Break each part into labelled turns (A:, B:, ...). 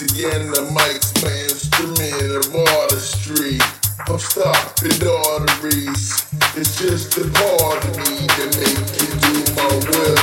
A: Again, the Mike's man's instrument of artistry. I'm stopping arteries. It's just a part of me that make you do my will.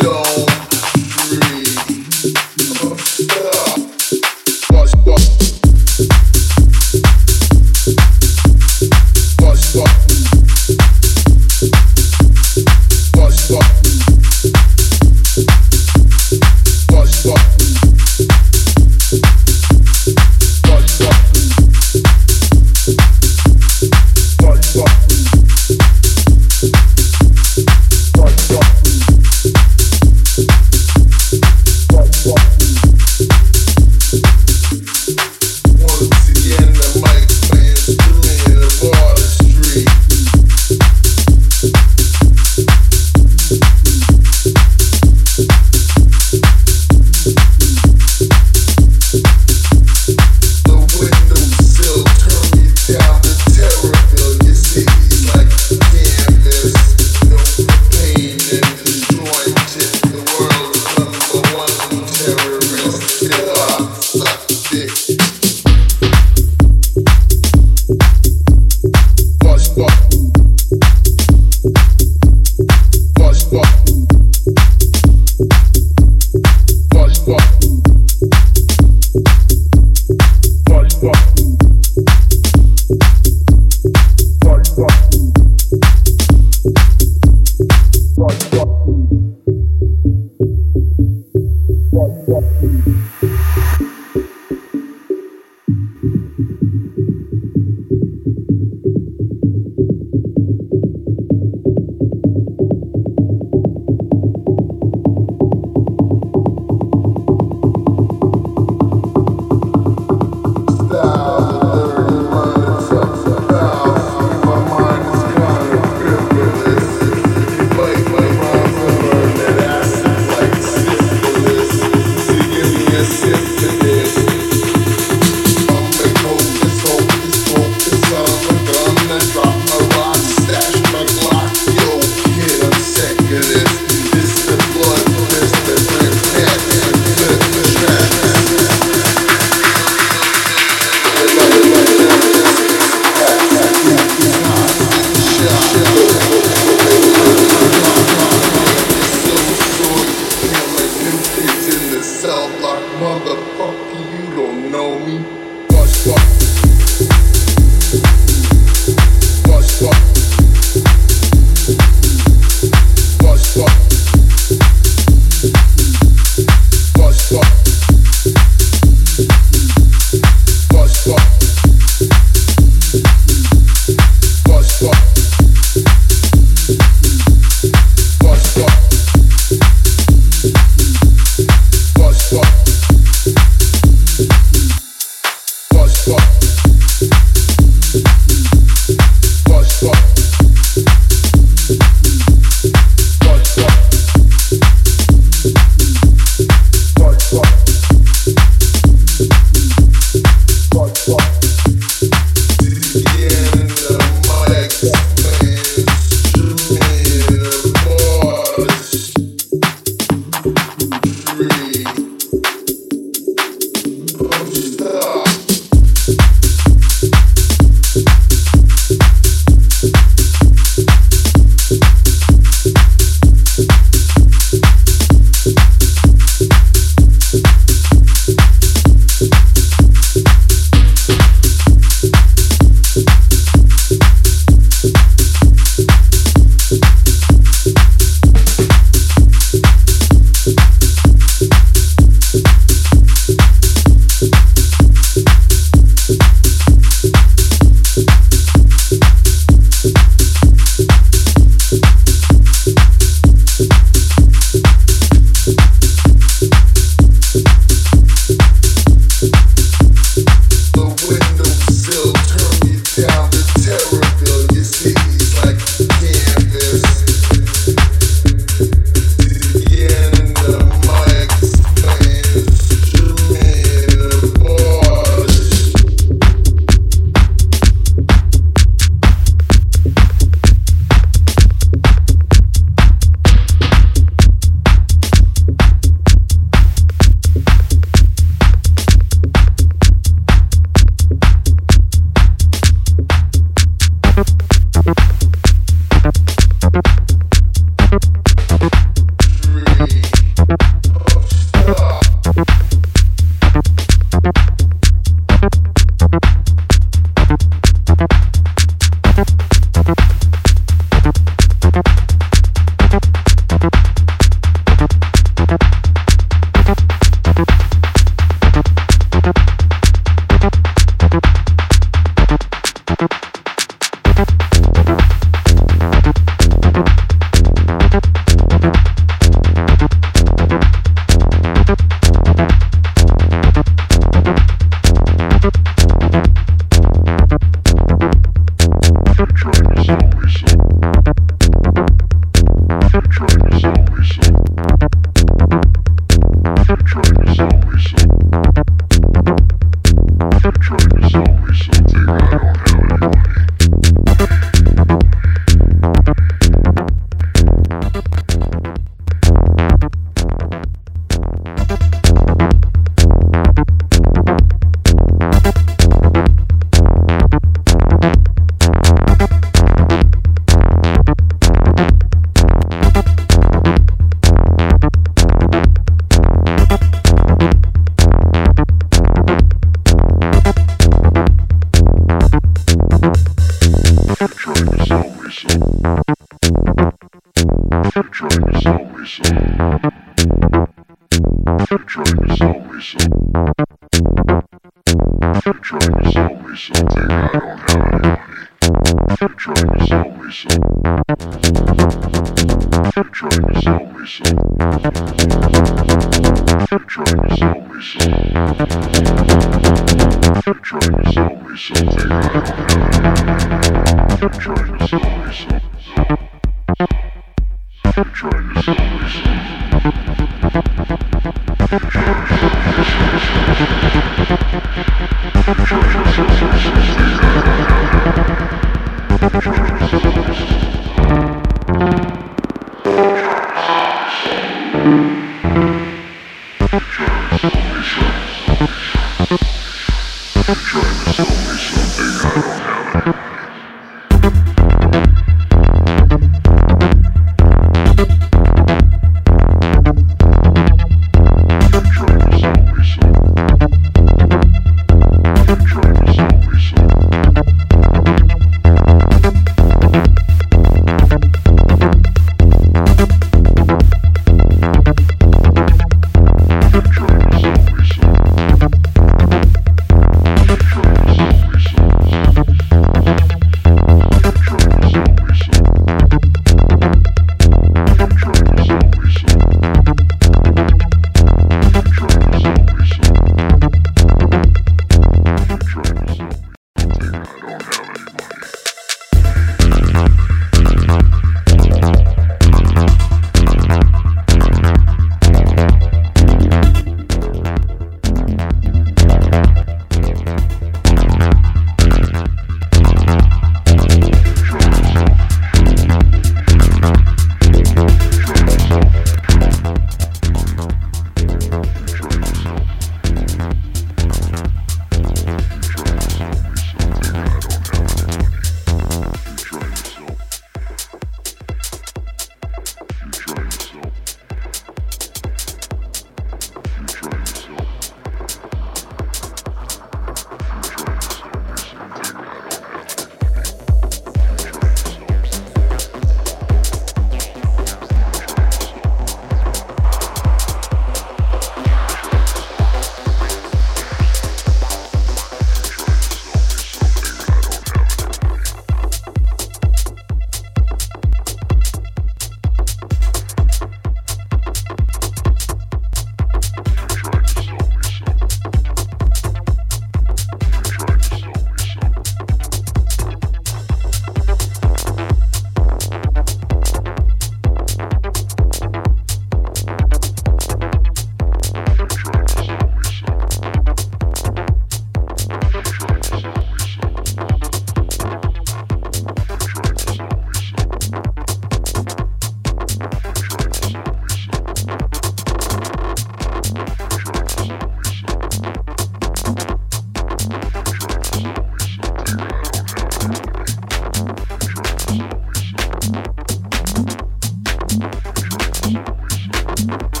A: Yeah.